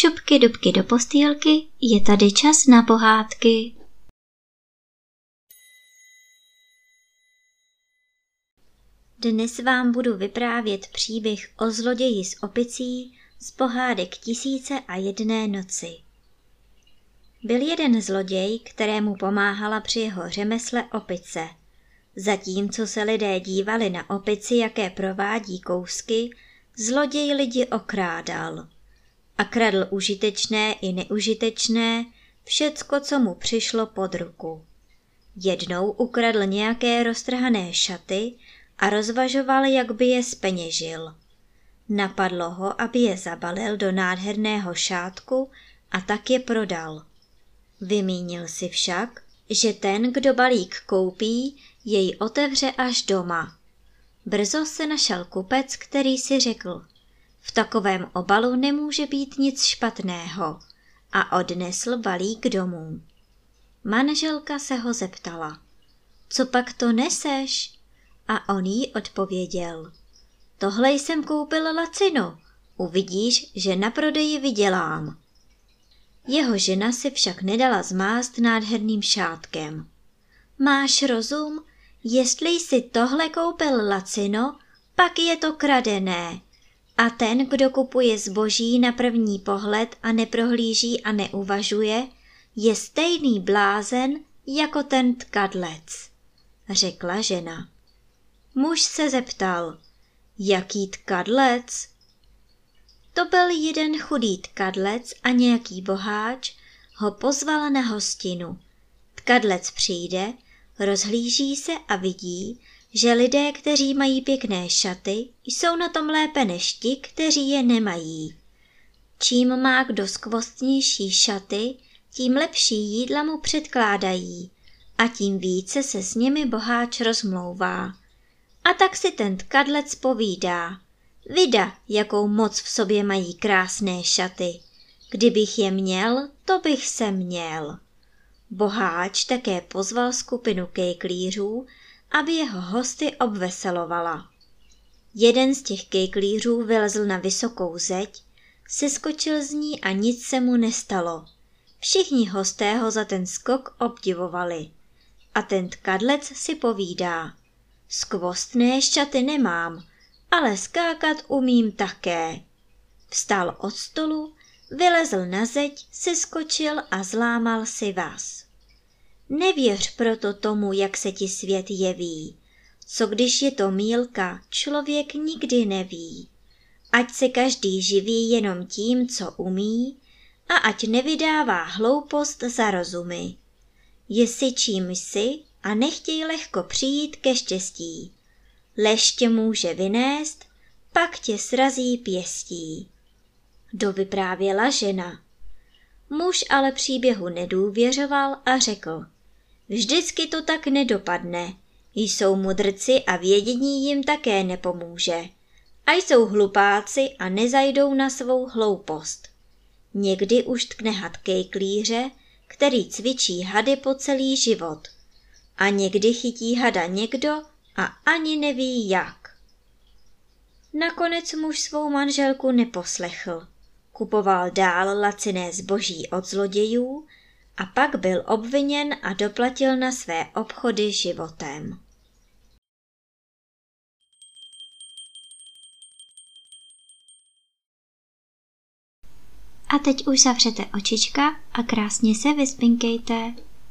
šupky dubky do postýlky, je tady čas na pohádky. Dnes vám budu vyprávět příběh o zloději s opicí z pohádek tisíce a jedné noci. Byl jeden zloděj, kterému pomáhala při jeho řemesle opice. Zatímco se lidé dívali na opici, jaké provádí kousky, zloděj lidi okrádal. A kradl užitečné i neužitečné, všecko, co mu přišlo pod ruku. Jednou ukradl nějaké roztrhané šaty a rozvažoval, jak by je speněžil. Napadlo ho, aby je zabalil do nádherného šátku a tak je prodal. Vymínil si však, že ten, kdo balík koupí, jej otevře až doma. Brzo se našel kupec, který si řekl, v takovém obalu nemůže být nic špatného a odnesl balík domů. Manželka se ho zeptala, co pak to neseš? A on jí odpověděl, tohle jsem koupil lacino, uvidíš, že na prodeji vydělám. Jeho žena si však nedala zmást nádherným šátkem. Máš rozum? Jestli jsi tohle koupil lacino, pak je to kradené. A ten, kdo kupuje zboží na první pohled a neprohlíží a neuvažuje, je stejný blázen jako ten tkadlec, řekla žena. Muž se zeptal, jaký tkadlec? To byl jeden chudý tkadlec a nějaký boháč ho pozval na hostinu. Tkadlec přijde, rozhlíží se a vidí, že lidé, kteří mají pěkné šaty, jsou na tom lépe než ti, kteří je nemají. Čím má kdo skvostnější šaty, tím lepší jídla mu předkládají a tím více se s nimi boháč rozmlouvá. A tak si ten tkadlec povídá. Vida, jakou moc v sobě mají krásné šaty. Kdybych je měl, to bych se měl. Boháč také pozval skupinu kejklířů, aby jeho hosty obveselovala. Jeden z těch kejklířů vylezl na vysokou zeď, seskočil z ní a nic se mu nestalo. Všichni hosté ho za ten skok obdivovali. A ten tkadlec si povídá. Skvostné šaty nemám, ale skákat umím také. Vstal od stolu, vylezl na zeď, seskočil a zlámal si vás. Nevěř proto tomu, jak se ti svět jeví. Co když je to mílka, člověk nikdy neví. Ať se každý živí jenom tím, co umí, a ať nevydává hloupost za rozumy. Jsi čím jsi a nechtěj lehko přijít ke štěstí. Lež tě může vynést, pak tě srazí pěstí. Dovyprávěla žena. Muž ale příběhu nedůvěřoval a řekl – Vždycky to tak nedopadne. Jsou mudrci a vědění jim také nepomůže. A jsou hlupáci a nezajdou na svou hloupost. Někdy už tkne had kejklíře, který cvičí hady po celý život. A někdy chytí hada někdo a ani neví jak. Nakonec muž svou manželku neposlechl. Kupoval dál laciné zboží od zlodějů a pak byl obviněn a doplatil na své obchody životem. A teď už zavřete očička a krásně se vyspinkejte.